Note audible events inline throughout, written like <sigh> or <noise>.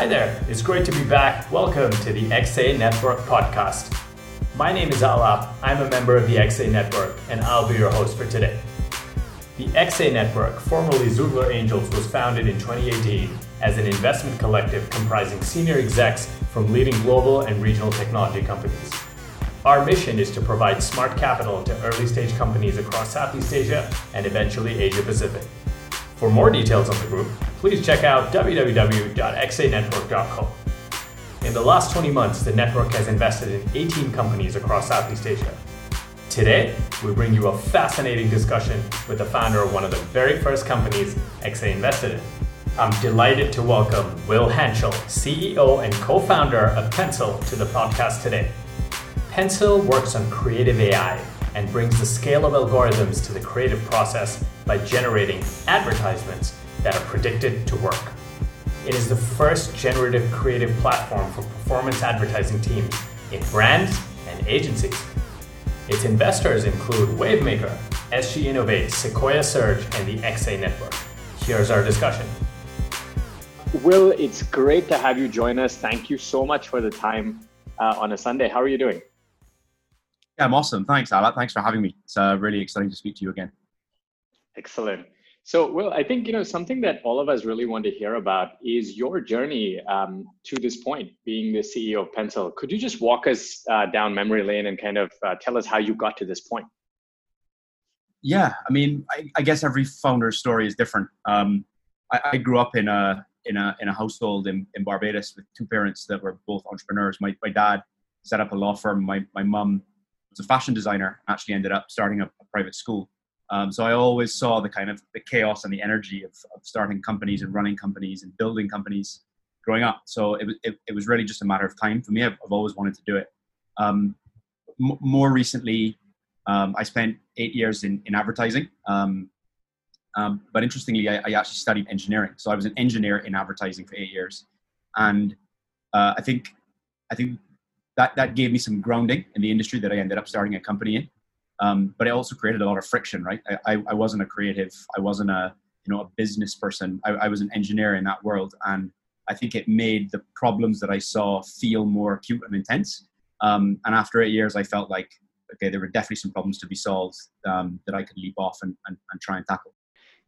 Hi there, it's great to be back. Welcome to the XA Network podcast. My name is Alap. I'm a member of the XA Network, and I'll be your host for today. The XA Network, formerly Xoogler Angels, was founded in 2018 as an investment collective comprising senior execs from leading global and regional technology companies. Our mission is to provide smart capital to early stage companies across Southeast Asia and eventually Asia Pacific. For more details on the group, please check out www.xanetwork.com. In the last 20 months, the network has invested in 18 companies across Southeast Asia. Today, we bring you a fascinating discussion with the founder of one of the very first companies XA invested in. I'm delighted to welcome Will Hanschell, CEO and co founder of Pencil, to the podcast today. Pencil works on creative AI and brings the scale of algorithms to the creative process by generating advertisements that are predicted to work. It is the first generative creative platform for performance advertising teams in brands and agencies. Its investors include Wavemaker, SG Innovate, Sequoia Surge, and the XA Network. Here's our discussion. Will, it's great to have you join us. Thank you so much for the time uh, on a Sunday. How are you doing? I'm awesome. Thanks, Alap. Thanks for having me. It's uh, really exciting to speak to you again. Excellent. So, Will, I think you know something that all of us really want to hear about is your journey um, to this point, being the CEO of Pencil. Could you just walk us uh, down memory lane and kind of uh, tell us how you got to this point? Yeah, I mean, I, I guess every founder's story is different. Um, I, I, grew up in a in a in a household in, in Barbados with two parents that were both entrepreneurs. My my dad set up a law firm. My my mum was a fashion designer, actually ended up starting a, a private school. Um, so I always saw the kind of the chaos and the energy of, of, starting companies and running companies and building companies growing up. So it, it, it was really just a matter of time for me. I've, I've always wanted to do it. Um, m- more recently, um, I spent eight years in, in advertising. Um, um, but interestingly, I, I, actually studied engineering. So I was an engineer in advertising for eight years. And uh, I think I think that that gave me some grounding in the industry that I ended up starting a company in. Um, but it also created a lot of friction, right? I, I, I, wasn't a creative, I wasn't a you know a business person. I, I was an engineer in that world, and I think it made the problems that I saw feel more acute and intense. Um, and after eight years, I felt like okay, there were definitely some problems to be solved um, that I could leap off and, and, and try and tackle.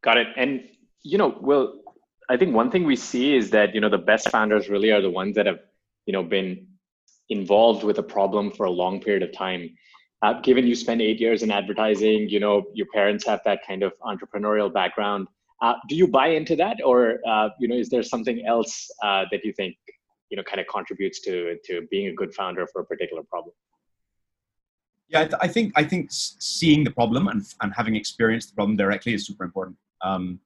Got it. And you know, well, I think one thing we see is that you know the best founders really are the ones that have you know been involved with a problem for a long period of time. Uh, given you spend eight years in advertising, you know your parents have that kind of entrepreneurial background. Uh, do you buy into that, or uh, you know, is there something else uh, that you think you know kind of contributes to to being a good founder for a particular problem? Yeah, I think I think seeing the problem and, and having experienced the problem directly is super important. Um,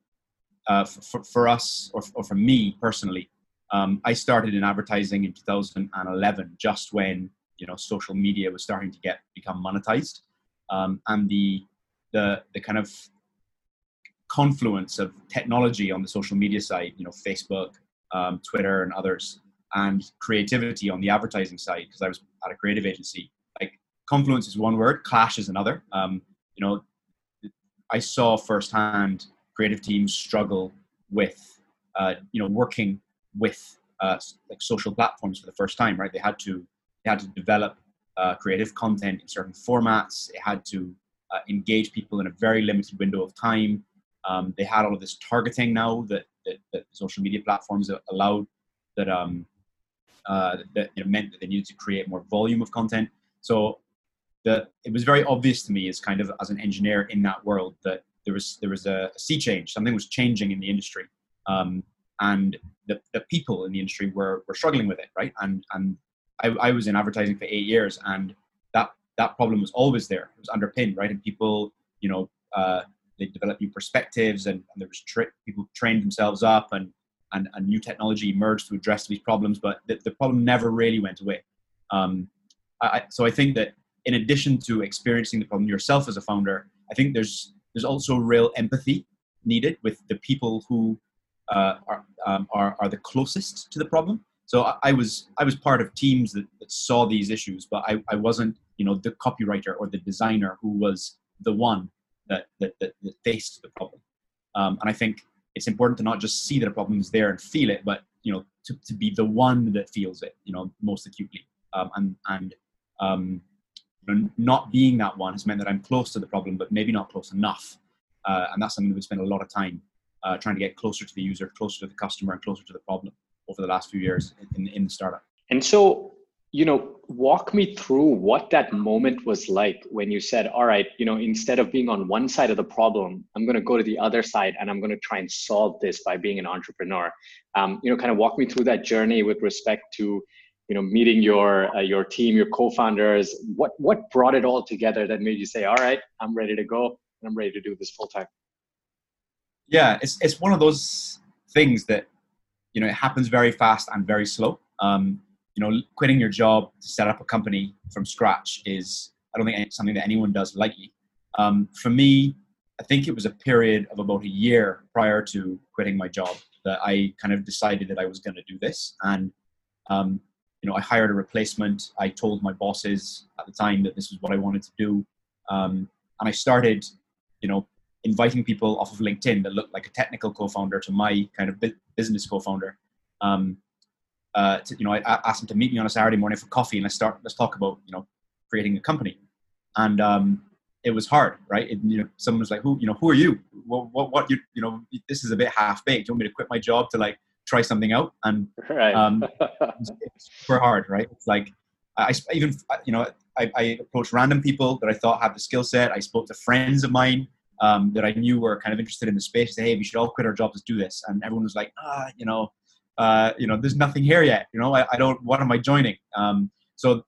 uh, for, for us, or, or for me personally, um, I started in advertising in 2011, just when you know social media was starting to get become monetized, um, and the the the kind of confluence of technology on the social media side, you know, Facebook, um, Twitter, and others, and creativity on the advertising side, because I was at a creative agency. Like confluence is one word, clash is another. Um, you know, I saw firsthand creative teams struggle with, uh, you know, working with uh, like social platforms for the first time, right? They had to they had to develop uh, creative content in certain formats. They had to uh, engage people in a very limited window of time. Um, they had all of this targeting now that, that, that social media platforms allowed that um, uh, that you know, meant that they needed to create more volume of content. So that it was very obvious to me as kind of as an engineer in that world that there was there was a, a sea change. Something was changing in the industry. Um, and the, the people in the industry were, were struggling with it, right? And and I, I was in advertising for eight years, and that that problem was always there. It was underpinned, right? And people, you know, uh, they developed new perspectives, and, and there was tri- people trained themselves up, and and, and new technology emerged to address these problems, but the, the problem never really went away. Um, I, so I think that in addition to experiencing the problem yourself as a founder, I think there's there's also real empathy needed with the people who uh, are, um, are, are the closest to the problem. So I, I, was I was part of teams that, that saw these issues, but I, I wasn't you know the copywriter or the designer who was the one that that, that, that faced the problem. Um, and I think it's important to not just see that a problem is there and feel it, but you know to, to be the one that feels it you know most acutely um, and and um, you know, not being that one has meant that I'm close to the problem, but maybe not close enough. Uh, and that's something that we spent a lot of time uh, trying to get closer to the user, closer to the customer, and closer to the problem over the last few years in, in the startup. And so, you know, walk me through what that moment was like when you said, all right, you know, instead of being on one side of the problem, I'm going to go to the other side and I'm going to try and solve this by being an entrepreneur. Um, you know, kind of walk me through that journey with respect to, you know, meeting your uh, your team, your co-founders. What what brought it all together that made you say, all right, I'm ready to go and I'm ready to do this full time? Yeah, it's it's one of those things that you know it happens very fast and very slow. Um, you know, quitting your job to set up a company from scratch is I don't think it's something that anyone does lightly. Um, for me, I think it was a period of about a year prior to quitting my job that I kind of decided that I was going to do this. And, um, you know, I hired a replacement. I told my bosses at the time that this was what I wanted to do. Um, and I started, you know, inviting people off of LinkedIn that looked like a technical co-founder to my kind of business co-founder. Um, uh, to, you know, I asked them to meet me on a Saturday morning for coffee and let's start, let's talk about, you know, creating a company. And um, it was hard, right? It, you know, someone was like, who, you know, who are you? What, what, what, you, you know, this is a bit half baked. Do You want me to quit my job to like try something out? And right. um, <laughs> it's, it's super hard, right? It's like, I, I even, you know, I, I, approached random people that I thought had the skill set. I spoke to friends of mine um, that I knew were kind of interested in the space. Say, hey, we should all quit our jobs to do this. And everyone was like, ah, you know, uh, you know, there's nothing here yet. You know, I, I don't. What am I joining? Um, so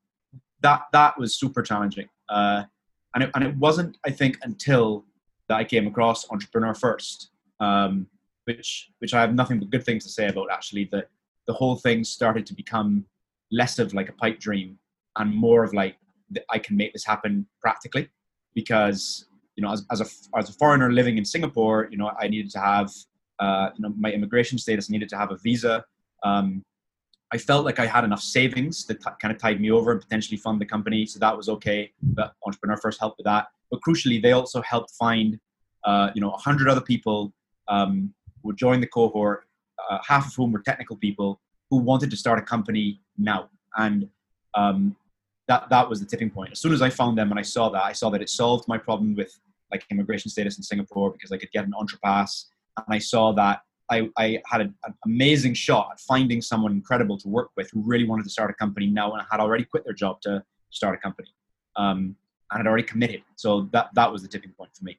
that that was super challenging, uh, and it, and it wasn't, I think, until that I came across Entrepreneur First, um, which which I have nothing but good things to say about. Actually, that the whole thing started to become less of like a pipe dream and more of like I can make this happen practically, because you know, as, as a as a foreigner living in Singapore, you know, I needed to have uh, you know, my immigration status needed to have a visa. Um, I felt like I had enough savings that t- kind of tied me over and potentially fund the company, so that was okay. But Entrepreneur First helped with that. But crucially, they also helped find, uh, you know, a hundred other people um, who joined the cohort, uh, half of whom were technical people who wanted to start a company now. And um, that that was the tipping point. As soon as I found them and I saw that, I saw that it solved my problem with like immigration status in Singapore because I could get an EntrePass and I saw that I, I had a, an amazing shot at finding someone incredible to work with who really wanted to start a company now and had already quit their job to start a company um, and had already committed. So that that was the tipping point for me.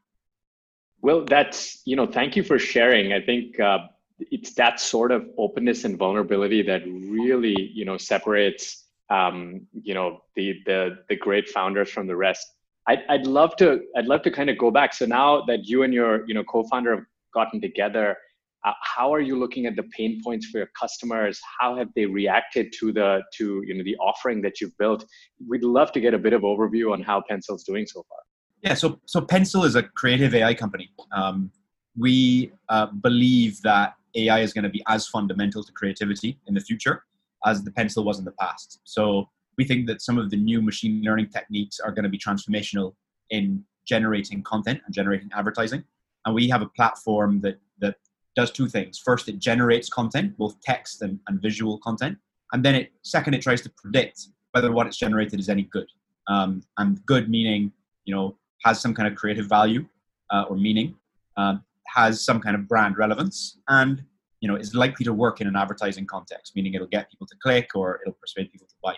Well, that's you know, thank you for sharing. I think uh, it's that sort of openness and vulnerability that really you know separates um, you know the the the great founders from the rest. I'd, I'd love to I'd love to kind of go back. So now that you and your you know co-founder have gotten together uh, how are you looking at the pain points for your customers? How have they reacted to the to you know the offering that you've built? We'd love to get a bit of overview on how pencil's doing so far. Yeah so so pencil is a creative ai company. Um, we uh, believe that ai is going to be as fundamental to creativity in the future as the pencil was in the past. So we think that some of the new machine learning techniques are going to be transformational in generating content and generating advertising and we have a platform that that does two things. First, it generates content, both text and, and visual content, and then it second it tries to predict whether what it's generated is any good. Um, and good meaning you know has some kind of creative value uh, or meaning, um, has some kind of brand relevance, and you know is likely to work in an advertising context, meaning it'll get people to click or it'll persuade people to buy.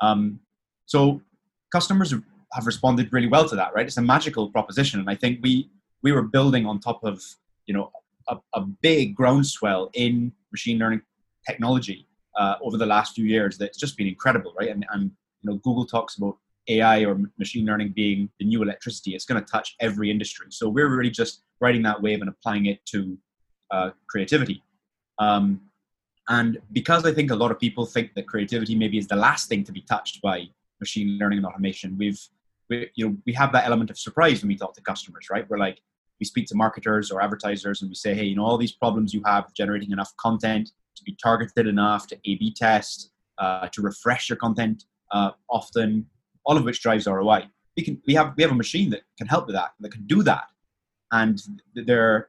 Um, so customers have responded really well to that, right? It's a magical proposition, and I think we we were building on top of you know a, a big groundswell in machine learning technology uh, over the last few years that's just been incredible, right? And, and you know, Google talks about AI or machine learning being the new electricity. It's going to touch every industry. So we're really just riding that wave and applying it to uh, creativity. Um, and because I think a lot of people think that creativity maybe is the last thing to be touched by machine learning and automation, we've we, you know we have that element of surprise when we talk to customers, right? We're like, we speak to marketers or advertisers and we say, hey, you know, all these problems you have generating enough content to be targeted enough to A/B test, uh, to refresh your content uh, often, all of which drives ROI. We can we have we have a machine that can help with that that can do that, and there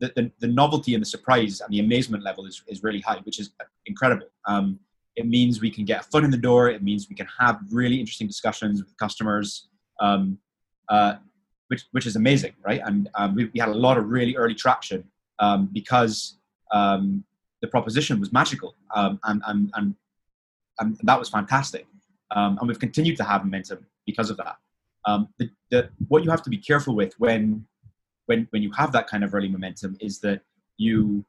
the, the, the, novelty and the surprise and the amazement level is, is really high, which is incredible. Um, it means we can get a foot in the door. It means we can have really interesting discussions with customers, um, uh, which, which is amazing, right? And um, we, we, had a lot of really early traction um, because um, the proposition was magical um, and, and, and, and that was fantastic. and we've continued to have momentum because of that. The, the, what you have to be careful with when when when you have that kind of early momentum is that you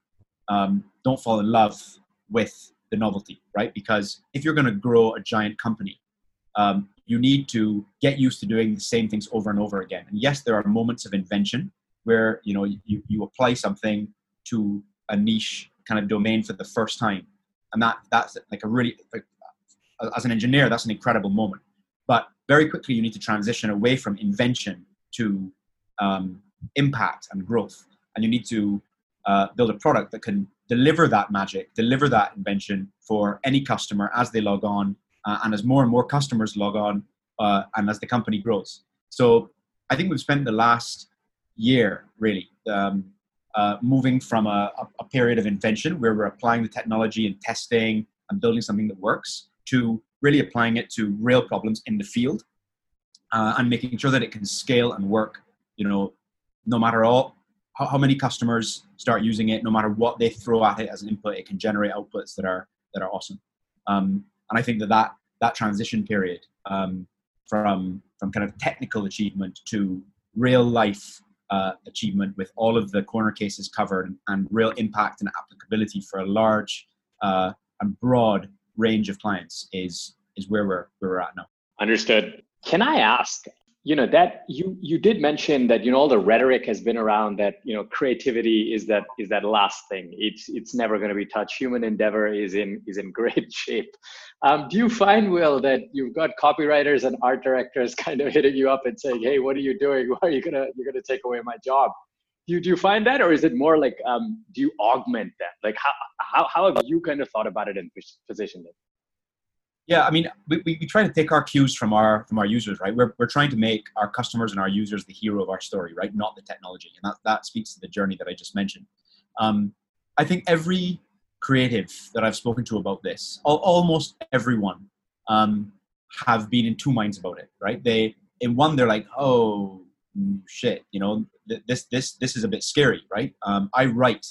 um, don't fall in love with the novelty, right? Because if you're going to grow a giant company, um, you need to get used to doing the same things over and over again. And yes, there are moments of invention where you know you, you apply something to a niche kind of domain for the first time, and that that's like a really as an engineer that's an incredible moment. But very quickly you need to transition away from invention to um, impact and growth. And you need to uh, build a product that can deliver that magic, deliver that invention for any customer as they log on, uh, and as more and more customers log on, uh, and as the company grows. So I think we've spent the last year really um, uh, moving from a, a, period of invention where we're applying the technology and testing and building something that works to really applying it to real problems in the field uh, and making sure that it can scale and work you know no matter all how, how many customers start using it, no matter what they throw at it as an input, it can generate outputs that are that are awesome. Um, and I think that that, that transition period um, from from kind of technical achievement to real life uh, achievement with all of the corner cases covered and, real impact and applicability for a large uh, and broad range of clients is is where we're where we're at now. Understood. Can I ask? You know that you you did mention that you know all the rhetoric has been around that you know creativity is that is that last thing. It's it's never going to be touched. Human endeavor is in is in <laughs> great shape. Um, do you find will that you've got copywriters and art directors <laughs> kind of hitting you up and saying hey what are you doing? <laughs> Why are you gonna you're gonna take away my job? Do you, do you find that or is it more like um, do you augment that? Like how, how, how have you kind of thought about it and positioned it yeah, I mean, we, we, try to take our cues from our from our users, right? We're, we're trying to make our customers and our users the hero of our story, right? Not the technology, and that that speaks to the journey that I just mentioned. Um, I think every creative that I've spoken to about this, almost everyone, um, have been in two minds about it, right? They in one they're like, oh shit, you know, this this this is a bit scary, right? Um, I write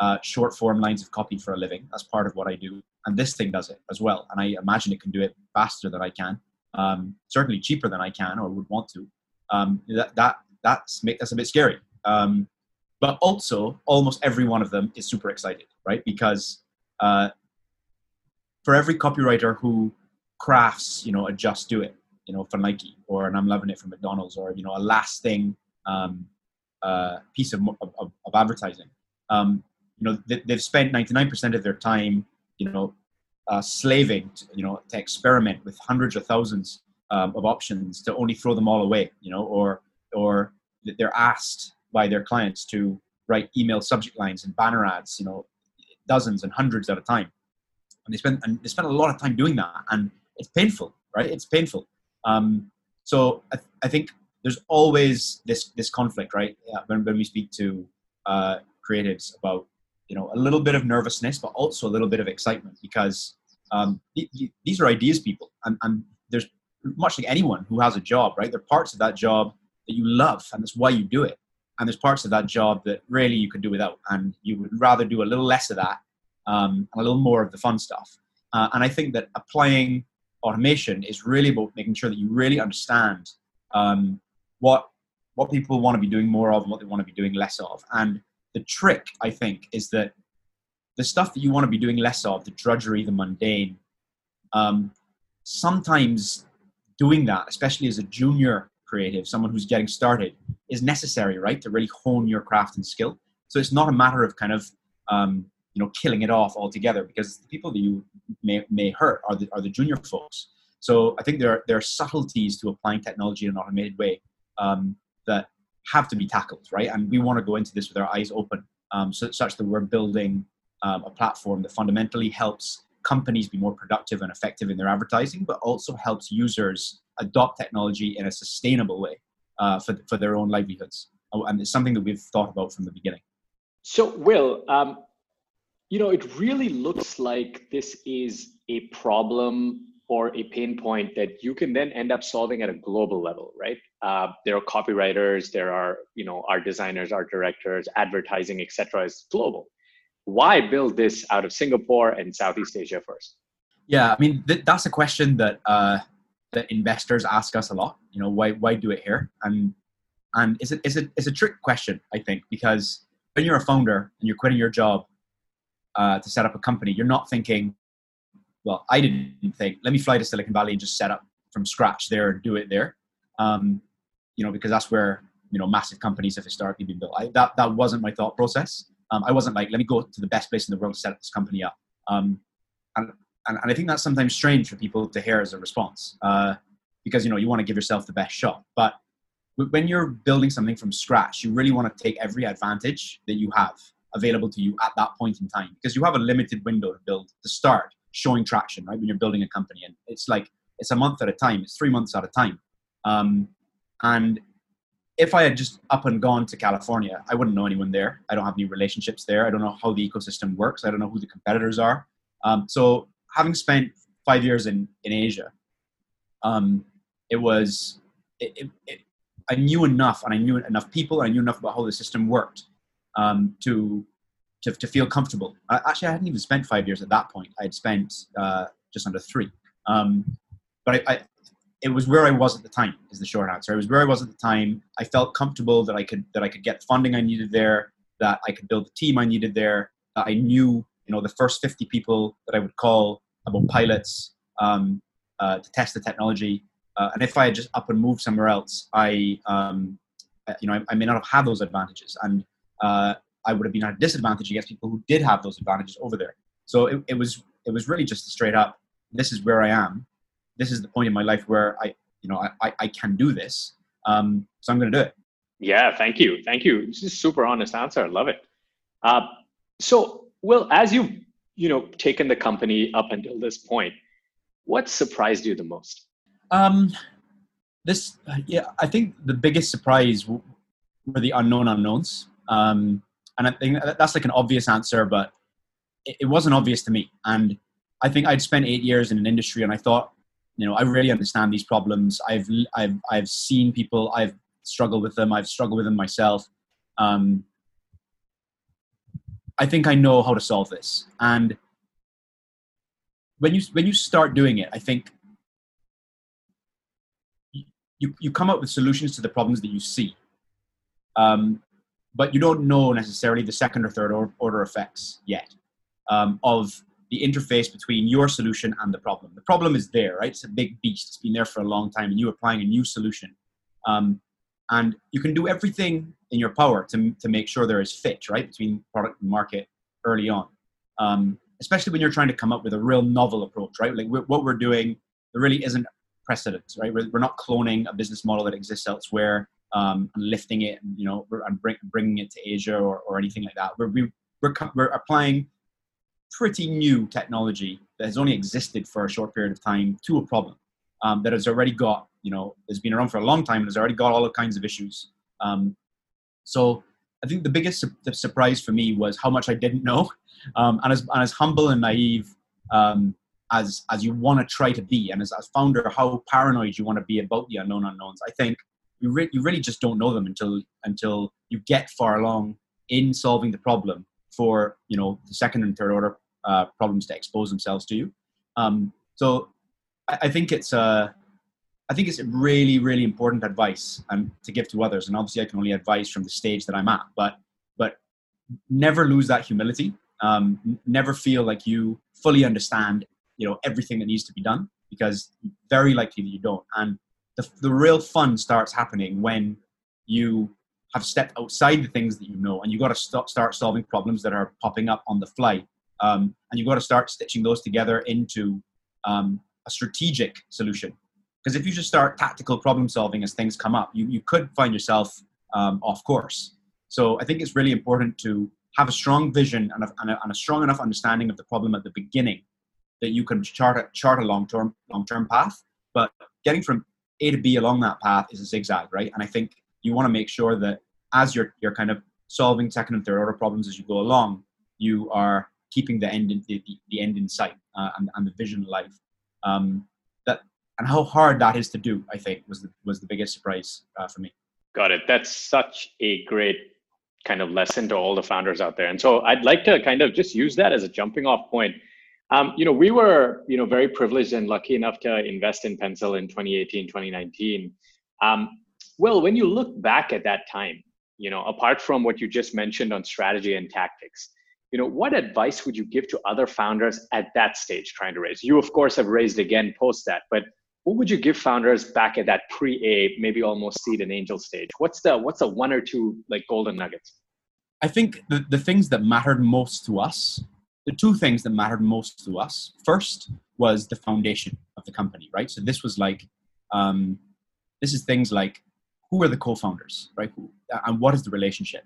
uh, short form lines of copy for a living. That's part of what I do and this thing does it as well. And I imagine it can do it faster than I can, um, certainly cheaper than I can or would want to. Um, that that that's that's a bit scary. Um, but also, almost every one of them is super excited, right? Because uh, for every copywriter who crafts, you know, a just do it, you know, for Nike, or and I'm loving it for McDonald's, or you know, a lasting um, uh, piece of, of, of advertising. Um, you know, they, they've spent 99% of their time you know, uh, slaving, to, you know, to experiment with hundreds of thousands um, of options to only throw them all away, you know, or or they're asked by their clients to write email subject lines and banner ads, you know, dozens and hundreds at a time, and they spend and they spend a lot of time doing that, and it's painful, right? It's painful. Um, so I, th- I think there's always this this conflict, right? Yeah, when, when we speak to uh, creatives about you know a little bit of nervousness but also a little bit of excitement because um, these are ideas people. And, and there's much like anyone who has a job right? There are parts of that job that you love and that's why you do it. And there's parts of that job that really you could do without and you would rather do a little less of that um, and a little more of the fun stuff. Uh, and i think that applying automation is really about making sure that you really understand um, what what people want to be doing more of and what they want to be doing less of. And the trick, I think, is that the stuff that you want to be doing less of, the drudgery, the mundane, um, sometimes doing that, especially as a junior creative, someone who's getting started, is necessary, right, to really hone your craft and skill. So it's not a matter of kind of um, you know killing it off altogether because the people that you may, may hurt are the, are the junior folks. So I think there are, there are subtleties to applying technology in an automated way um, that have to be tackled, right? And we want to go into this with our eyes open, um, so, such that we're building um, a platform that fundamentally helps companies be more productive and effective in their advertising, but also helps users adopt technology in a sustainable way uh, for, for their own livelihoods. Oh, and it's something that we've thought about from the beginning. So, Will, um, you know, it really looks like this is a problem or a pain point that you can then end up solving at a global level, right? Uh, there are copywriters, there are you know art designers, art directors, advertising, etc. is global. Why build this out of Singapore and Southeast Asia first? Yeah, I mean th- that's a question that uh, that investors ask us a lot. You know, why why do it here? And and it's a, it's a, it's a trick question, I think, because when you're a founder and you're quitting your job uh, to set up a company, you're not thinking, well, I didn't think, let me fly to Silicon Valley and just set up from scratch there and do it there. Um, you know, because that's where, you know, massive companies have historically been built. I, that, that wasn't my thought process. Um, I wasn't like, let me go to the best place in the world to set this company up. Um, and, and, and, I think that's sometimes strange for people to hear as a response uh, because, you know, you want to give yourself the best shot. But when you're building something from scratch, you really want to take every advantage that you have available to you at that point in time because you have a limited window to build to start showing traction, right? When you're building a company, and it's like it's a month at a time, it's three months at a time. Um, and if I had just up and gone to California, I wouldn't know anyone there. I don't have any relationships there. I don't know how the ecosystem works. I don't know who the competitors are. Um, so having spent five years in in Asia, um, it was it, it, I knew enough, and I knew enough people, and I knew enough about how the system worked um, to, to to feel comfortable. Actually, I hadn't even spent five years at that point. I had spent uh, just under three. Um, but I, I, it was where I was at the time. Is the short answer. I was where I was at the time. I felt comfortable that I could that I could get funding I needed there. That I could build the team I needed there. That I knew, you know, the first 50 people that I would call about pilots um, uh, to test the technology uh, and if I had just up and moved somewhere else, I, um, uh, you know, I, I, may not have had those advantages, and uh, I would have been at a disadvantage against people who did have those advantages over there. So it, it was it was really just straight up. This is where I am. This is the point in my life where I, you know, I, I can do this. Um, so I'm going to do it. Yeah, thank you, thank you. This is super honest answer. I love it. Uh, so, Will, as you've you know taken the company up until this point, what surprised you the most? Um, this, yeah, I think the biggest surprise were the unknown unknowns. Um, and I think that's like an obvious answer, but it, wasn't obvious to me. And I think I'd spent eight years in an industry, and I thought, you know, I really understand these problems. I've I've I've seen people. I've struggled with them. I've struggled with them myself. Um, I think I know how to solve this. And when you when you start doing it, I think you, you come up with solutions to the problems that you see. Um, but you don't know necessarily the second or third order effects yet um, of the interface between your solution and the problem. The problem is there, right? It's a big beast. It's been there for a long time, and you're applying a new solution. Um, and you can do everything in your power to, to make sure there is fit, right, between product and market early on. Um, especially when you're trying to come up with a real novel approach, right? Like what we're doing, there really isn't precedents, right? We're, we're not cloning a business model that exists elsewhere um, and lifting it, and, you know, and bring, bringing it to Asia or, or anything like that. We're, we, we're, we're applying pretty new technology that has only existed for a short period of time to a problem um, that has already got, you know, has been around for a long time and has already got all kinds of issues. Um, so I think the biggest su- the surprise for me was how much I didn't know, um, and as and as humble and naive um, as as you want to try to be and as a founder how paranoid you want to be about the unknown unknowns i think you, re- you really just don't know them until until you get far along in solving the problem for you know the second and third order uh, problems to expose themselves to you. Um, so I, I, think it's uh, I think it's really really important advice and to give to others. And obviously I can only advise from the stage that I'm at but but never lose that humility. Um, never feel like you fully understand you know everything that needs to be done because very likely that you don't. And the, the real fun starts happening when you have stepped outside the things that you know and you've got to st- start solving problems that are popping up on the fly um, and you've got to start stitching those together into um, a strategic solution because if you just start tactical problem solving as things come up you, you could find yourself um, off course so i think it's really important to have a strong vision and a, and a, and a strong enough understanding of the problem at the beginning that you can chart a, chart a long term long term path. But getting from A to B along that path is a zigzag, right? And I think you want to make sure that as you're you're kind of solving second and third order problems as you go along, you are keeping the end in the, the end in sight uh, and, and the vision alive. Um, that and how hard that is to do, I think, was the was the biggest surprise uh, for me. Got it. That's such a great kind of lesson to all the founders out there. And so I'd like to kind of just use that as a jumping off point. Um, you know, we were, you know, very privileged and lucky enough to invest in Pencil in 2018, 2019. Um, well, when you look back at that time, you know, apart from what you just mentioned on strategy and tactics, you know, what advice would you give to other founders at that stage trying to raise? You, of course, have raised again post that, but what would you give founders back at that pre-A, maybe almost seed and angel stage? What's the what's the one or two like golden nuggets? I think the, the things that mattered most to us, the two things that mattered most to us, first was the foundation of the company, right? So this was like, um, this is things like who are the co-founders, right? Who, and what is the relationship?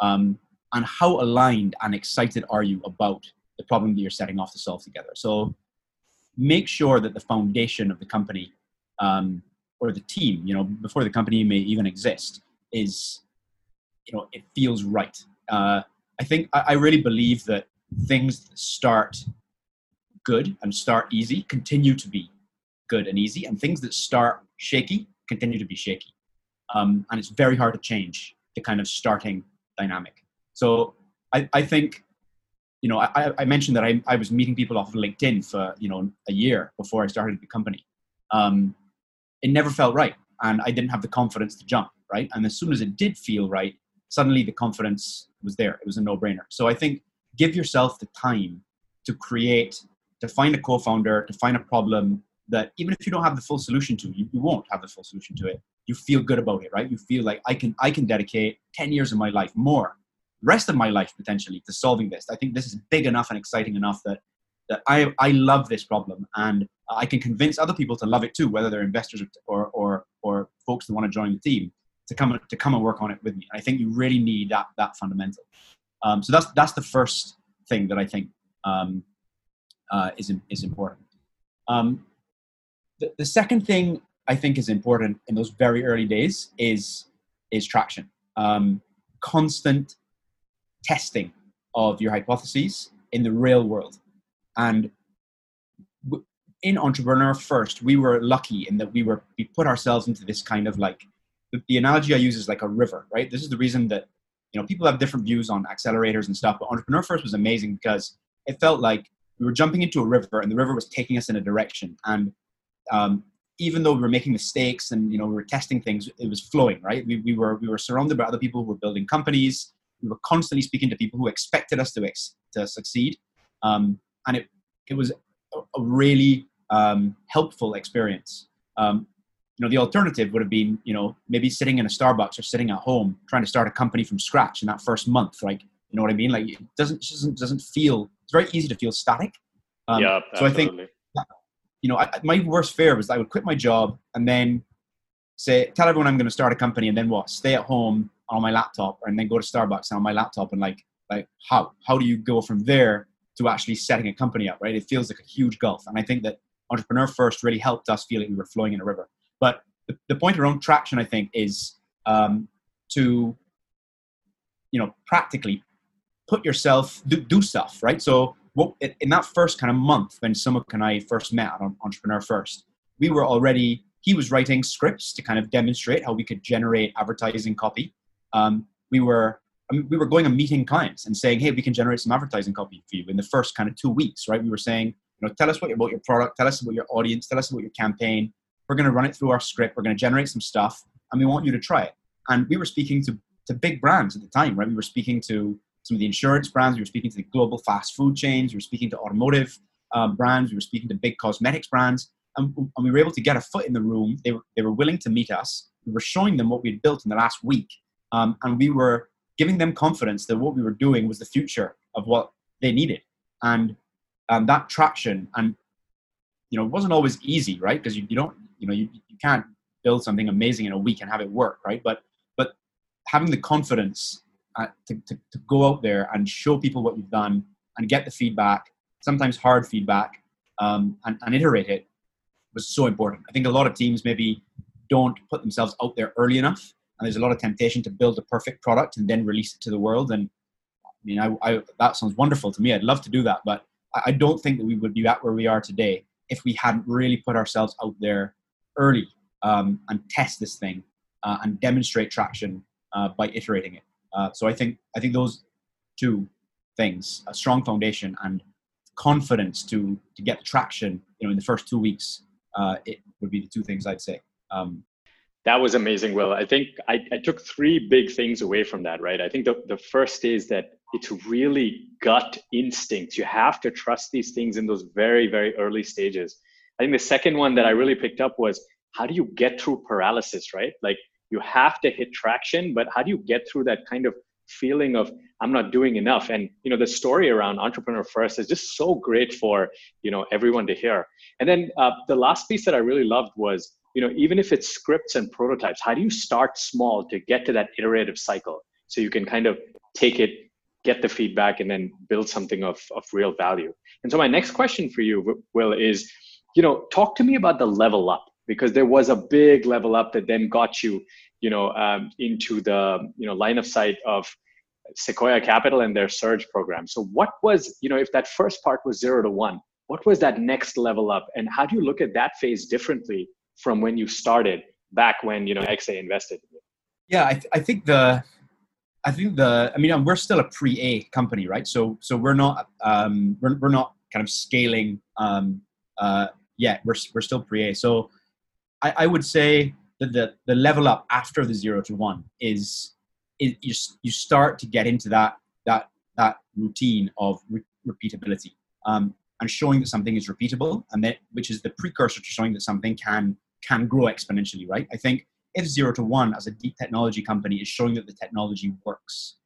Um, and how aligned and excited are you about the problem that you're setting off to solve together? So make sure that the foundation of the company um, or the team, you know, before the company may even exist, is, you know, it feels right. Uh, I think I, I really believe that things start good and start easy continue to be good and easy, and things that start shaky continue to be shaky. Um, and it's very hard to change the kind of starting dynamic. So I, I think you know, I, I mentioned that I, I was meeting people off of LinkedIn for, you know, a year before I started the company. Um, it never felt right. And I didn't have the confidence to jump, right? And as soon as it did feel right, suddenly the confidence was there. It was a no brainer. So I think give yourself the time to create, to find a co founder, to find a problem that even if you don't have the full solution to, you, you won't have the full solution to it. You feel good about it, right? You feel like I can, I can dedicate 10 years of my life more rest of my life potentially to solving this. I think this is big enough and exciting enough that that I, I love this problem and I can convince other people to love it too, whether they're investors or or or folks that want to join the team to come to come and work on it with me. I think you really need that that fundamental. Um, so that's that's the first thing that I think um, uh, is is important. Um, the, the second thing I think is important in those very early days is is traction. Um, constant testing of your hypotheses in the real world. And in Entrepreneur First, we were lucky in that we were we put ourselves into this kind of like the, the analogy I use is like a river, right? This is the reason that you know people have different views on accelerators and stuff, but Entrepreneur First was amazing because it felt like we were jumping into a river and the river was taking us in a direction. And um, even though we were making mistakes and you know we were testing things, it was flowing, right? We, we were we were surrounded by other people who were building companies we were constantly speaking to people who expected us to, ex- to succeed. Um, and it, it was a, really um, helpful experience. Um, know, the alternative would have been, you know, maybe sitting in a Starbucks or sitting at home trying to start a company from scratch in that first month. Like, you know what I mean? Like, it doesn't it doesn't doesn't feel. It's very easy to feel static. Um, yeah. So I think, you know, I, my worst fear was I would quit my job and then say, tell everyone I'm going to start a company, and then what? Stay at home on my laptop and then go to Starbucks on my laptop and like like how how do you go from there to actually setting a company up right it feels like a huge gulf and I think that entrepreneur first really helped us feel like we were flowing in a river but the, the point around traction I think is um, to you know practically put yourself do, do stuff right so in that first kind of month when Sumukh and I first met on Entrepreneur First, we were already he was writing scripts to kind of demonstrate how we could generate advertising copy um, we were I mean, we were going and meeting clients and saying, hey, we can generate some advertising copy for you in the first kind of two weeks, right? We were saying, you know, tell us what about your product, tell us about your audience, tell us about your campaign. We're going to run it through our script. We're going to generate some stuff, and we want you to try it. And we were speaking to to big brands at the time, right? We were speaking to some of the insurance brands. We were speaking to the global fast food chains. We were speaking to automotive uh, brands. We were speaking to big cosmetics brands. And, and, we were able to get a foot in the room. They were, they were willing to meet us. We were showing them what we had built in the last week. Um, and we were giving them confidence that what we were doing was the future of what they needed. And um, that traction, and you know, it wasn't always easy, right? Because you, you don't, you know, you, you can't build something amazing in a week and have it work, right? But but having the confidence uh, to, to, to go out there and show people what you've done and get the feedback, sometimes hard feedback, um, and, and iterate it was so important. I think a lot of teams maybe don't put themselves out there early enough and there's a lot of temptation to build a perfect product and then release it to the world. And I mean, I, I that sounds wonderful to me. I'd love to do that, but I, don't think that we would be at where we are today if we hadn't really put ourselves out there early um, and test this thing uh, and demonstrate traction uh, by iterating it. Uh, so I think I think those two things, a strong foundation and confidence to to get traction, you know, in the first two weeks, uh, it would be the two things I'd say. Um, that was amazing, Will. I think I, I took three big things away from that, right? I think the, the first is that it's really gut instincts. You have to trust these things in those very, very early stages. I think the second one that I really picked up was how do you get through paralysis, right? Like you have to hit traction, but how do you get through that kind of feeling of I'm not doing enough? And you know, the story around entrepreneur first is just so great for you know everyone to hear. And then uh, the last piece that I really loved was you know, even if it's scripts and prototypes, how do you start small to get to that iterative cycle so you can kind of take it, get the feedback, and then build something of, of real value? And so my next question for you, Will, is, you know, talk to me about the level up because there was a big level up that then got you, you know, um, into the you know line of sight of Sequoia Capital and their Surge program. So what was, you know, if that first part was zero to one, what was that next level up, and how do you look at that phase differently from when you started back when you know XA invested Yeah, I, th- I think the I think the I mean we're still a pre-A company, right? So so we're not um, we're we're not kind of scaling um, uh, yet. We're we're still pre-A. So I, I would say that the the level up after the zero to one is is you you start to get into that that that routine of re- repeatability. Um, and showing that something is repeatable, and that which is the precursor to showing that something can can grow exponentially, right? I think if zero to one as a deep technology company is showing that the technology works,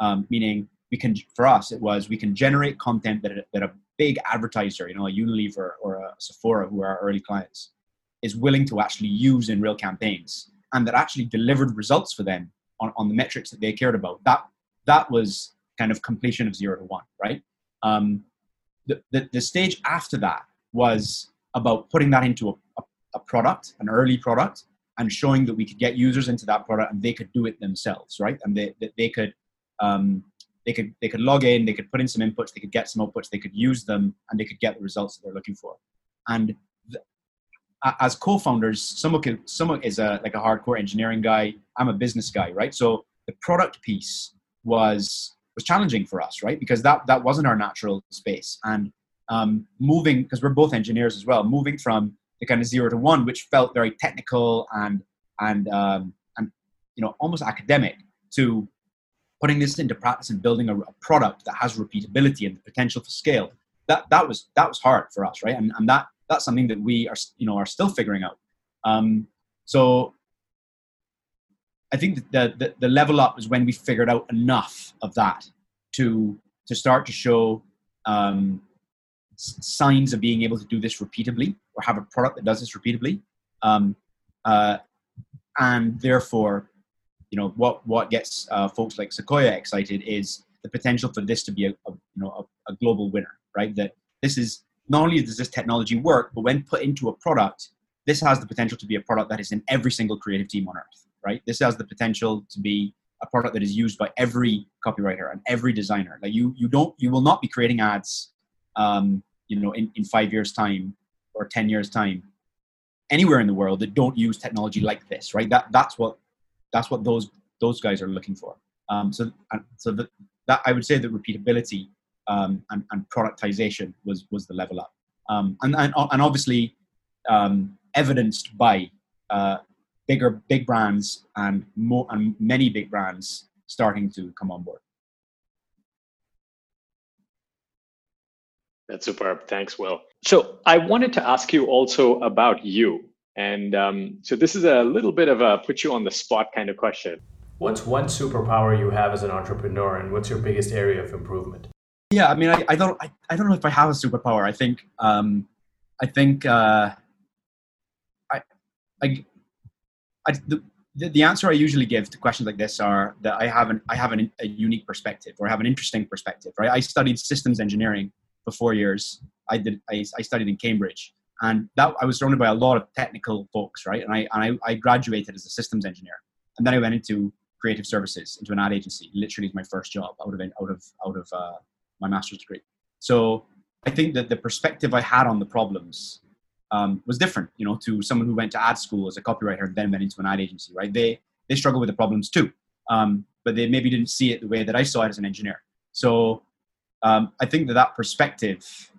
um, meaning we can for us it was we can generate content that, that big advertiser, you know, a Unilever or a Sephora, who are our early clients, is willing to actually use in real campaigns, and that actually delivered results for them on, on the metrics that they cared about. That that was kind of completion of zero to one, right? Um, the, the, the stage after that was about putting that into a, a, a, product, an early product, and showing that we could get users into that product and they could do it themselves, right? And they, they, they could um, they could they could log in, they could put in some inputs, they could get some outputs, they could use them, and they could get the results that they're looking for. And th- as co-founders, Sumukh, Sumukh is a like a hardcore engineering guy. I'm a business guy, right? So the product piece was was challenging for us, right? Because that that wasn't our natural space. And um, moving, because we're both engineers as well, moving from the kind of zero to one, which felt very technical and and um, and you know almost academic, to putting this into practice and building a, a, product that has repeatability and the potential for scale. That that was that was hard for us, right? And and that that's something that we are you know are still figuring out. Um, so I think the, the, the level up is when we figured out enough of that to to start to show um, signs of being able to do this repeatably or have a product that does this repeatably, um, uh, and therefore, you know what what gets uh, folks like Sequoia excited is the potential for this to be a, a you know a, a global winner, right? That this is not only does this technology work, but when put into a product, this has the potential to be a product that is in every single creative team on earth right? This has the potential to be a product that is used by every copywriter and every designer. Like you, you don't, you will not be creating ads, um, you know, in, in five years' time or ten years' time, anywhere in the world that don't use technology like this, right? That that's what that's what those those guys are looking for. Um, so so the, that I would say that repeatability um, and, and productization was was the level up, um, and, and and obviously um, evidenced by uh, bigger big brands and more and many big brands starting to come on board. That's superb. Thanks, Will. So I wanted to ask you also about you. And um, so this is a little bit of a put you on the spot kind of question. What's one superpower you have as an entrepreneur, and what's your biggest area of improvement? Yeah, I mean, I, I don't, I, I don't know if I have a superpower. I think, um, I think, uh, I, I, I, the, the answer I usually give to questions like this are that I have an I have an, a unique perspective or I have an interesting perspective. Right? I studied systems engineering for four years. I did I, I studied in Cambridge, and that I was surrounded by a lot of technical folks. Right? And I and I, I graduated as a systems engineer. and then I went into creative services, into an ad agency. Literally, my first job out of out of out of uh, my master's degree. So I think that the perspective I had on the problems um, was different, you know, to someone who went to ad school as a copywriter and then went into an ad agency. Right? They they struggle with the problems too, um, but they maybe didn't see it the way that I saw it as an engineer. So um, I think that that perspective,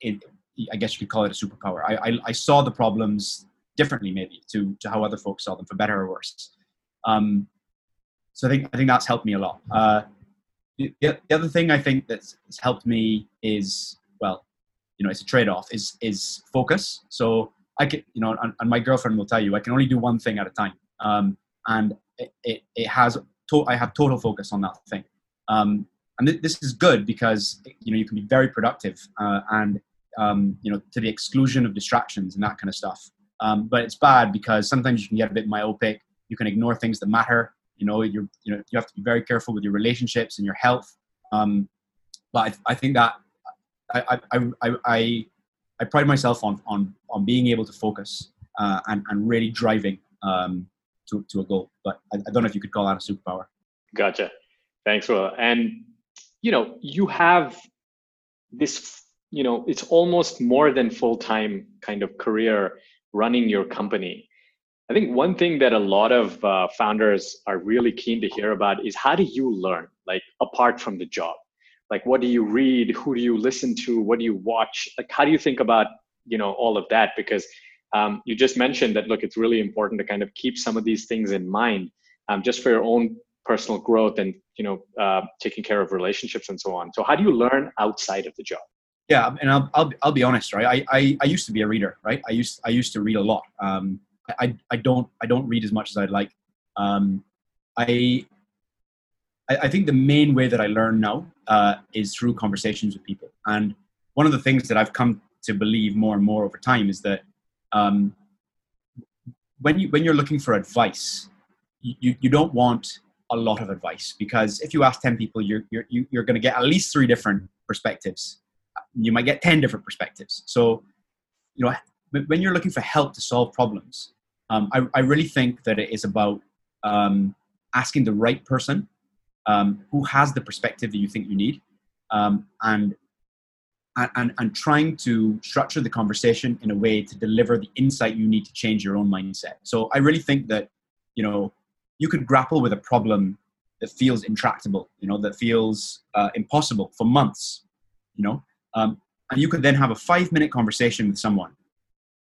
it, I guess you could call it a superpower. I, I, I, saw the problems differently, maybe to, to how other folks saw them, for better or worse. Um, so I think I think that's helped me a lot. Uh, the, the other thing I think that's, helped me is well, you know, it's a trade-off. Is is focus. So I can, you know, and, and my girlfriend will tell you, I can only do one thing at a time, um, and it, it, it has. To, I have total focus on that thing. Um, and th- this is good because you know you can be very productive uh, and um, you know to the exclusion of distractions and that kind of stuff. Um, but it's bad because sometimes you can get a bit myopic. You can ignore things that matter. You know, you you know you have to be very careful with your relationships and your health. Um, but I, I, think that I, I, I, I, I pride myself on on on being able to focus uh, and and really driving um, to to a goal. But I, I don't know if you could call that a superpower. Gotcha. Thanks, Will. And you know, you have this, you know, it's almost more than full time kind of career running your company. I think one thing that a lot of uh, founders are really keen to hear about is how do you learn, like apart from the job? Like, what do you read? Who do you listen to? What do you watch? Like, how do you think about, you know, all of that? Because um, you just mentioned that, look, it's really important to kind of keep some of these things in mind um, just for your own personal growth and you know uh, taking care of relationships and so on so how do you learn outside of the job yeah and i'll, I'll, I'll be honest right? I, I, I used to be a reader right? I used i used to read a lot. Um, I, I don't i don't read as much as i'd like. Um, I, I think the main way that i learn now uh, is through conversations with people. And one of the things that i've come to believe more and more over time is that um, when you when you're looking for advice you, you don't want a lot of advice because if you ask 10 people you're you're you're going to get at least three different perspectives you might get 10 different perspectives. So you know when you're looking for help to solve problems um, I, I really think that it is about um, asking the right person um, who has the perspective that you think you need um, and, and and trying to structure the conversation in a way to deliver the insight you need to change your own mindset. So i really think that you know you could grapple with a problem that feels intractable, you know, that feels uh, impossible for months, you know, um, and you could then have a five minute conversation with someone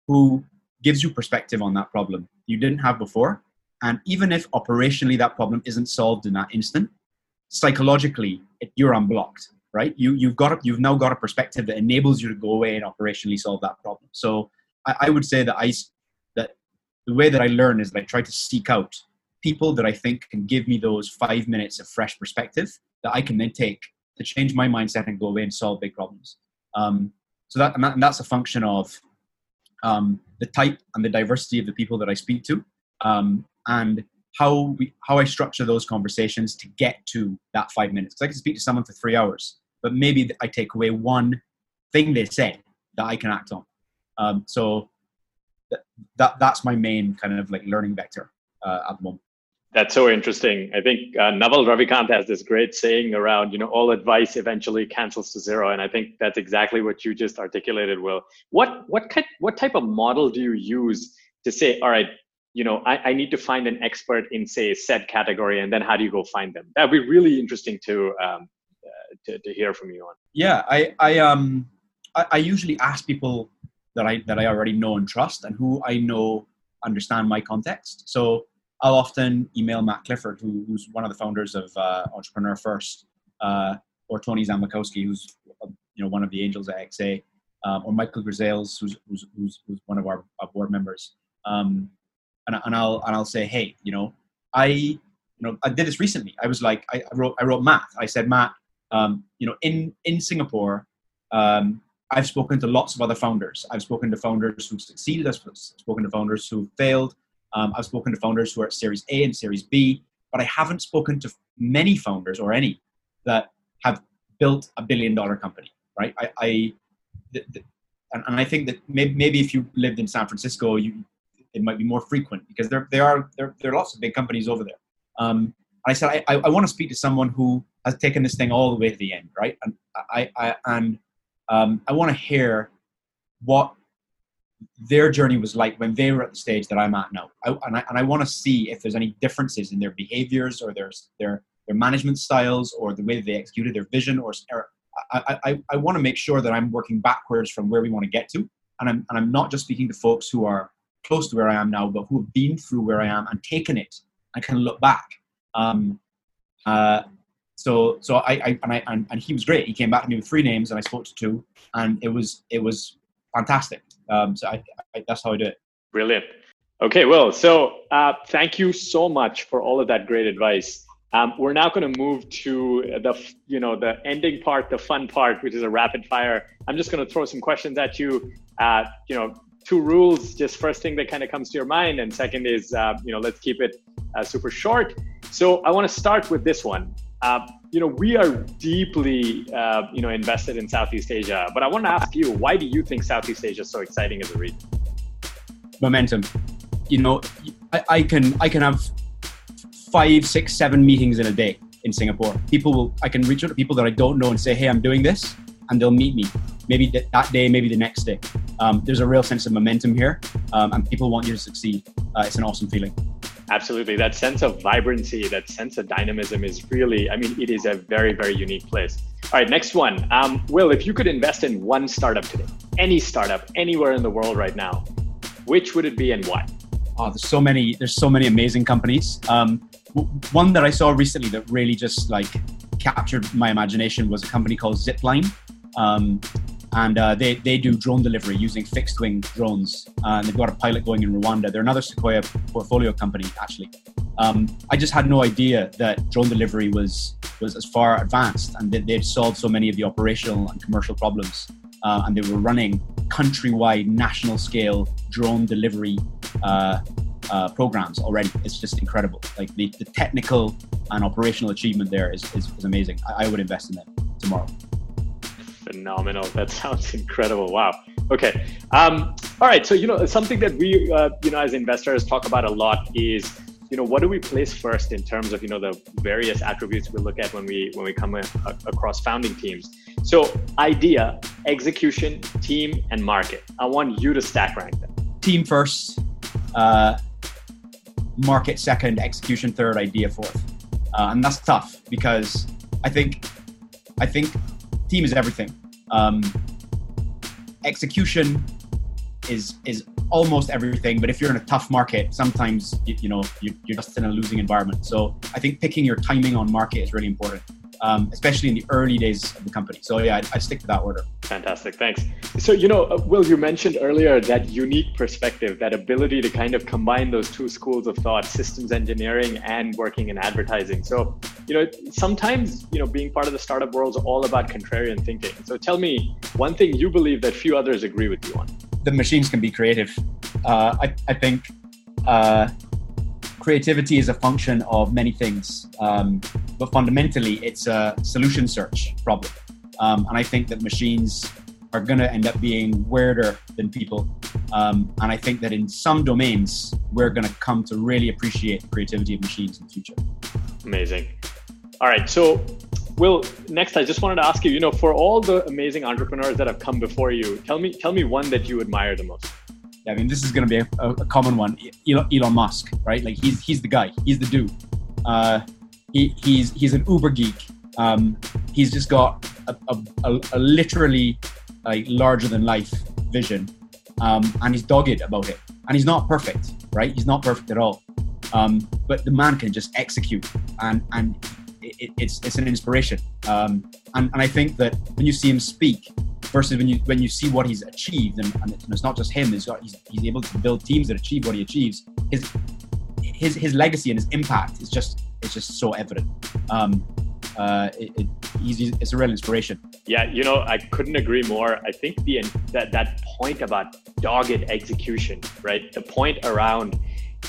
who gives you perspective on that problem you didn't have before. And even if operationally that problem isn't solved in that instant, psychologically it, you're unblocked, right? You, you've got you've now got a perspective that enables you to go away and operationally solve that problem. So I, I would say that I that the way that I learn is that I try to seek out people that I think can give me those five minutes of fresh perspective that I can then take to change my mindset and go away and solve big problems. Um, so that and, that and, that's a function of um, the type and the diversity of the people that I speak to, um, and how we how I structure those conversations to get to that five minutes. Because I can speak to someone for three hours, but maybe I take away one thing they say that I can act on. Um, so that, that that's my main kind of like learning vector uh, at the moment. That's so interesting. I think uh, Naval Ravikant has this great saying around, you know, all advice eventually cancels to zero, and I think that's exactly what you just articulated. Will what what kind, what type of model do you use to say, all right, you know, I, I need to find an expert in say said category, and then how do you go find them? That'd be really interesting to um, uh, to, to hear from you on. Yeah, I I um I, I usually ask people that I that I already know and trust, and who I know understand my context. So I'll often email Matt Clifford, who, who's one of the founders of uh, Entrepreneur First, uh, or Tony Zameczkowski, who's you know one of the angels at XA, um, or Michael Grisales, who's, who's, who's, who's one of our, our board members. Um, and, and I'll and I'll say, hey, you know, I you know I did this recently. I was like, I, wrote I wrote Matt. I said, Matt, um, you know, in in Singapore, um, I've spoken to lots of other founders. I've spoken to founders who've succeeded. I've spoken to founders who've failed. Um, I've spoken to founders who are at Series A and Series B, but I haven't spoken to many founders or any that have built a billion dollar company, right? I, I the, the, and, and, I think that maybe, maybe if you lived in San Francisco, you it might be more frequent because there there are there, there are lots of big companies over there. Um, I said I, I, I want to speak to someone who has taken this thing all the way to the end, right? And I, I and um, I want to hear what their journey was like when they were at the stage that I'm at now. I, and I, and I want to see if there's any differences in their behaviors or their, their, their management styles or the way they executed their vision or, or I, I, I want to make sure that I'm working backwards from where we want to get to. And I'm, and I'm not just speaking to folks who are close to where I am now, but who have been through where I am and taken it and can look back. Um, uh, so, so I, I, and I, and, and he was great. He came back to me with three names and I spoke to two and it was, it was fantastic. Um, so I, I, that's how I do it. Brilliant. Okay, well, so uh, thank you so much for all of that great advice. Um, we're now going to move to the you know the ending part, the fun part, which is a rapid fire. I'm just going to throw some questions at you. Uh, you know, two rules. Just first thing that kind of comes to your mind, and second is uh, you know let's keep it uh, super short. So I want to start with this one. Uh, you know, we are deeply, uh, you know, invested in Southeast Asia. But I want to ask you, why do you think Southeast Asia is so exciting as a region? Momentum. You know, I, I can I can have five, six, seven meetings in a day in Singapore. People will I can reach out to people that I don't know and say, hey, I'm doing this, and they'll meet me. Maybe th- that day, maybe the next day. Um, there's a real sense of momentum here, um, and people want you to succeed. Uh, it's an awesome feeling. Absolutely. That sense of vibrancy, that sense of dynamism is really, I mean, it is a very, very unique place. All right, next one. Um, Will, if you could invest in one startup today, any startup, anywhere in the world right now, which would it be and why? Oh, there's so many, there's so many amazing companies. Um, one that I saw recently that really just like captured my imagination was a company called Zipline. Um, and uh, they, they do drone delivery using fixed wing drones. Uh, and they've got a pilot going in Rwanda. They're another Sequoia portfolio company, actually. Um, I just had no idea that drone delivery was was as far advanced and that they'd solved so many of the operational and commercial problems. Uh, and they were running countrywide, national scale drone delivery uh, uh, programs already. It's just incredible. Like the, the technical and operational achievement there is, is, is amazing. I, I would invest in them tomorrow phenomenal. <laughs> That sounds incredible. Wow. Okay. Um, all right. So you know something that we uh, you know as investors talk about a lot is you know what do we place first in terms of you know the various attributes we look at when we when we come uh, across founding teams. So idea, execution, team, and market. I want you to stack rank them. Team first. Uh, market second, execution third, idea fourth, uh, and that's tough because I think I think team is everything. Um, execution is is almost everything. But if you're in a tough market, sometimes you, you know you, you're just in a losing environment. So I think picking your timing on market is really important um, especially in the early days of the company. So yeah, I'd, stick to that order. Fantastic, thanks. So you know, uh, Will, you mentioned earlier that unique perspective, that ability to kind of combine those two schools of thought, systems engineering and working in advertising. So you know, sometimes you know, being part of the startup world is all about contrarian thinking. So tell me one thing you believe that few others agree with you on. The machines can be creative. Uh, I, I think. Uh, creativity is a function of many things, um, but fundamentally, it's a solution search problem. Um, and I think that machines are going to end up being weirder than people. Um, and I think that in some domains, we're going to come to really appreciate the creativity of machines in the future. Amazing. All right. So, Will, next, I just wanted to ask you, you know, for all the amazing entrepreneurs that have come before you, tell me, tell me one that you admire the most. Yeah, I mean, this is going to be a, a, common one. Elon, Elon, Musk, right? Like he's he's the guy. He's the dude. Uh, he, he's he's an uber geek. Um, he's just got a, a, a literally larger than life vision, um, and he's dogged about it. And he's not perfect, right? He's not perfect at all. Um, but the man can just execute, and and it, it's it's an inspiration. Um, and and I think that when you see him speak, versus when you when you see what he's achieved, and, and it's not just him. He's got he's, he's able to build teams that achieve what he achieves. His his his legacy and his impact is just it's just so evident. Um, uh, it, it, it's a real inspiration. Yeah, you know, I couldn't agree more. I think the that that point about dogged execution, right? The point around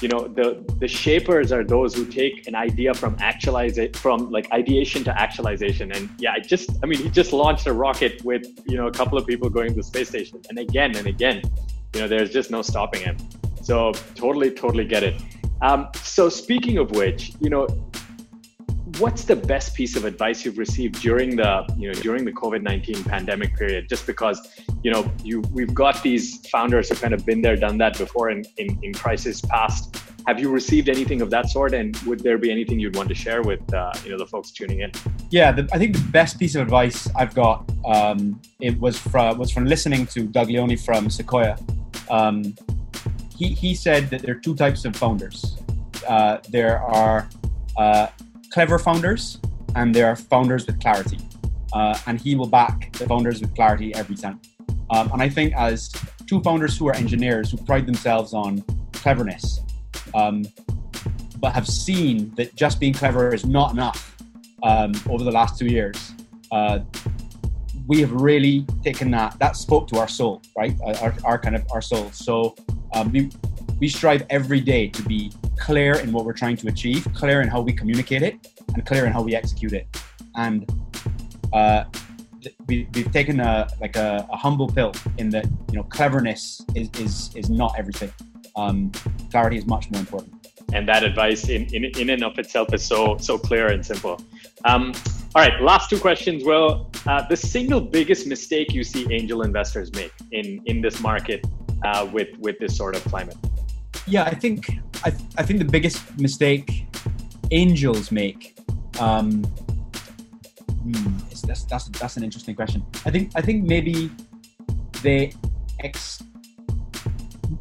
you know the the shapers are those who take an idea from actualize it from like ideation to actualization and yeah i just i mean he just launched a rocket with you know a couple of people going to the space station and again and again you know there's just no stopping him So totally, totally get it. Um, so speaking of which, you know, what's the best piece of advice you've received during the you know during the covid-19 pandemic period? Just because you know you we've got these founders who've kind of been there done that before in in, in crisis past. Have you received anything of that sort? And would there be anything you'd want to share with uh, you know the folks tuning in? Yeah the, i think the best piece of advice i've got um, it was from was from listening to doug leone from sequoia. Um, he, he said that there are two types of founders. Uh, there are uh, clever founders and there are founders with clarity. Uh, and he will back the founders with clarity every time. Um, and I think as two founders who are engineers who pride themselves on cleverness, um, but have seen that just being clever is not enough um, over the last two years, uh, we have really taken that. That spoke to our soul, right? Our, our kind of our soul. So um, we we strive every day to be clear in what we're trying to achieve, clear in how we communicate it, and clear in how we execute it. And uh, we, have taken a like a, a, humble pill in that you know cleverness is is, is not everything. Um, clarity is much more important. And that advice in, in in and of itself is so so clear and simple. Um, all right, last two questions. Well, uh, the single biggest mistake you see angel investors make in in this market uh, with with this sort of climate. Yeah, I think I, I think the biggest mistake angels make. Um, hmm, that's, that's that's an interesting question. I think I think maybe they ex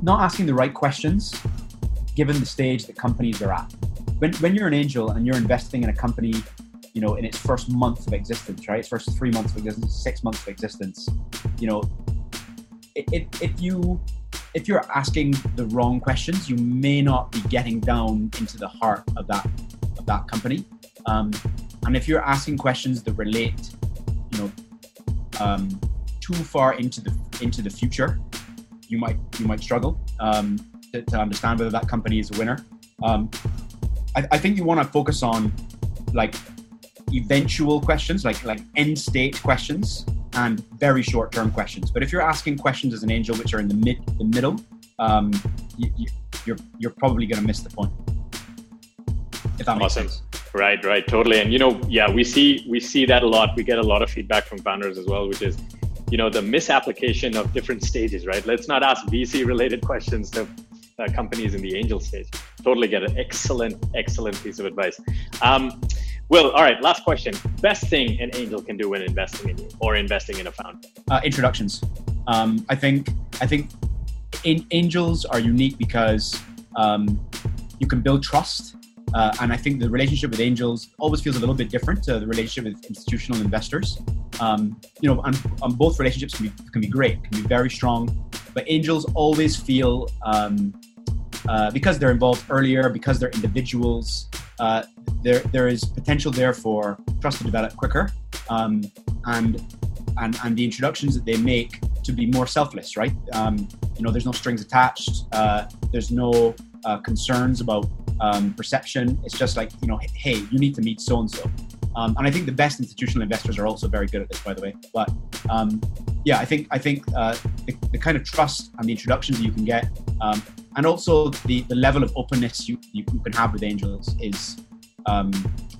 not asking the right questions given the stage that companies are at. When when you're an angel and you're investing in a company, you know, in its first month of existence, right? Its first three months of existence, six months of existence, you know, if you if you're asking the wrong questions, you may not be getting down into the heart of that of that company. Um, and if you're asking questions that relate, you know, um, too far into the into the future, you might you might struggle um, to, to, understand whether that company is a winner. Um, I, I think you want to focus on like eventual questions, like like end state questions, and very short term questions. But if you're asking questions as an angel which are in the mid the middle, um, you, you, you're you're probably going to miss the point. If that makes awesome. sense. Right, right, totally. And you know, yeah, we see we see that a lot. We get a lot of feedback from founders as well, which is, you know, the misapplication of different stages. Right. Let's not ask VC related questions to uh, companies in the angel stage. Totally get it. Excellent, excellent piece of advice. Um, Will, all right, last question. Best thing an angel can do when investing in you or investing in a founder? Uh, introductions. Um, I think I think in, angels are unique because um, you can build trust. Uh, and I think the relationship with angels always feels a little bit different to the relationship with institutional investors. Um, you know, and, both relationships can be, can be great, can be very strong, but angels always feel um, uh, because they're involved earlier, because they're individuals, uh, there there is potential there for trust to develop quicker, um, and and and the introductions that they make to be more selfless, right? Um, you know, there's no strings attached. Uh, there's no uh, concerns about um, perception. It's just like you know, hey, you need to meet so and so. and I think the best institutional investors are also very good at this, by the way. But um, yeah, I think I think uh, the, the, kind of trust and the introductions you can get, um, and also the, the level of openness you, you can have with angels is um,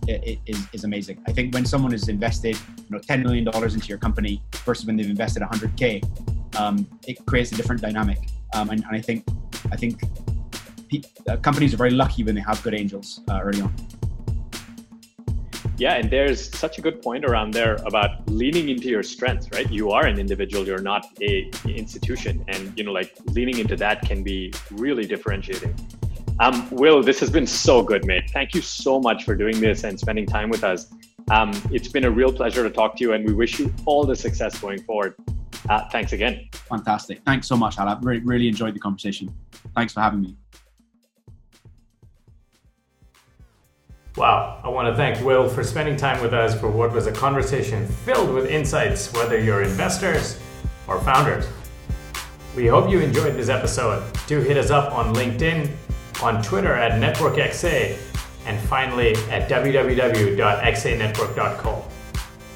is, is amazing. I think when someone has invested, you know, ten million dollars into your company versus when they've invested 100k, um, it creates a different dynamic. Um, and, and, I think I think pe- uh, companies are very lucky when they have good angels uh, early on. Yeah, and there's such a good point around there about leaning into your strengths, right? You are an individual, you're not a institution, and you know, like leaning into that can be really differentiating. Um, Will, this has been so good, mate. Thank you so much for doing this and spending time with us. Um, it's been a real pleasure to talk to you, and we wish you all the success going forward. Uh, thanks again. Fantastic. Thanks so much, Al. I really, really enjoyed the conversation. Thanks for having me. Wow, I want to thank Will for spending time with us for what was a conversation filled with insights, whether you're investors or founders. We hope you enjoyed this episode. Do hit us up on LinkedIn on Twitter at NetworkXA, and finally at www.xanetwork.co.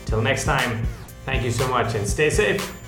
Till next time, thank you so much and stay safe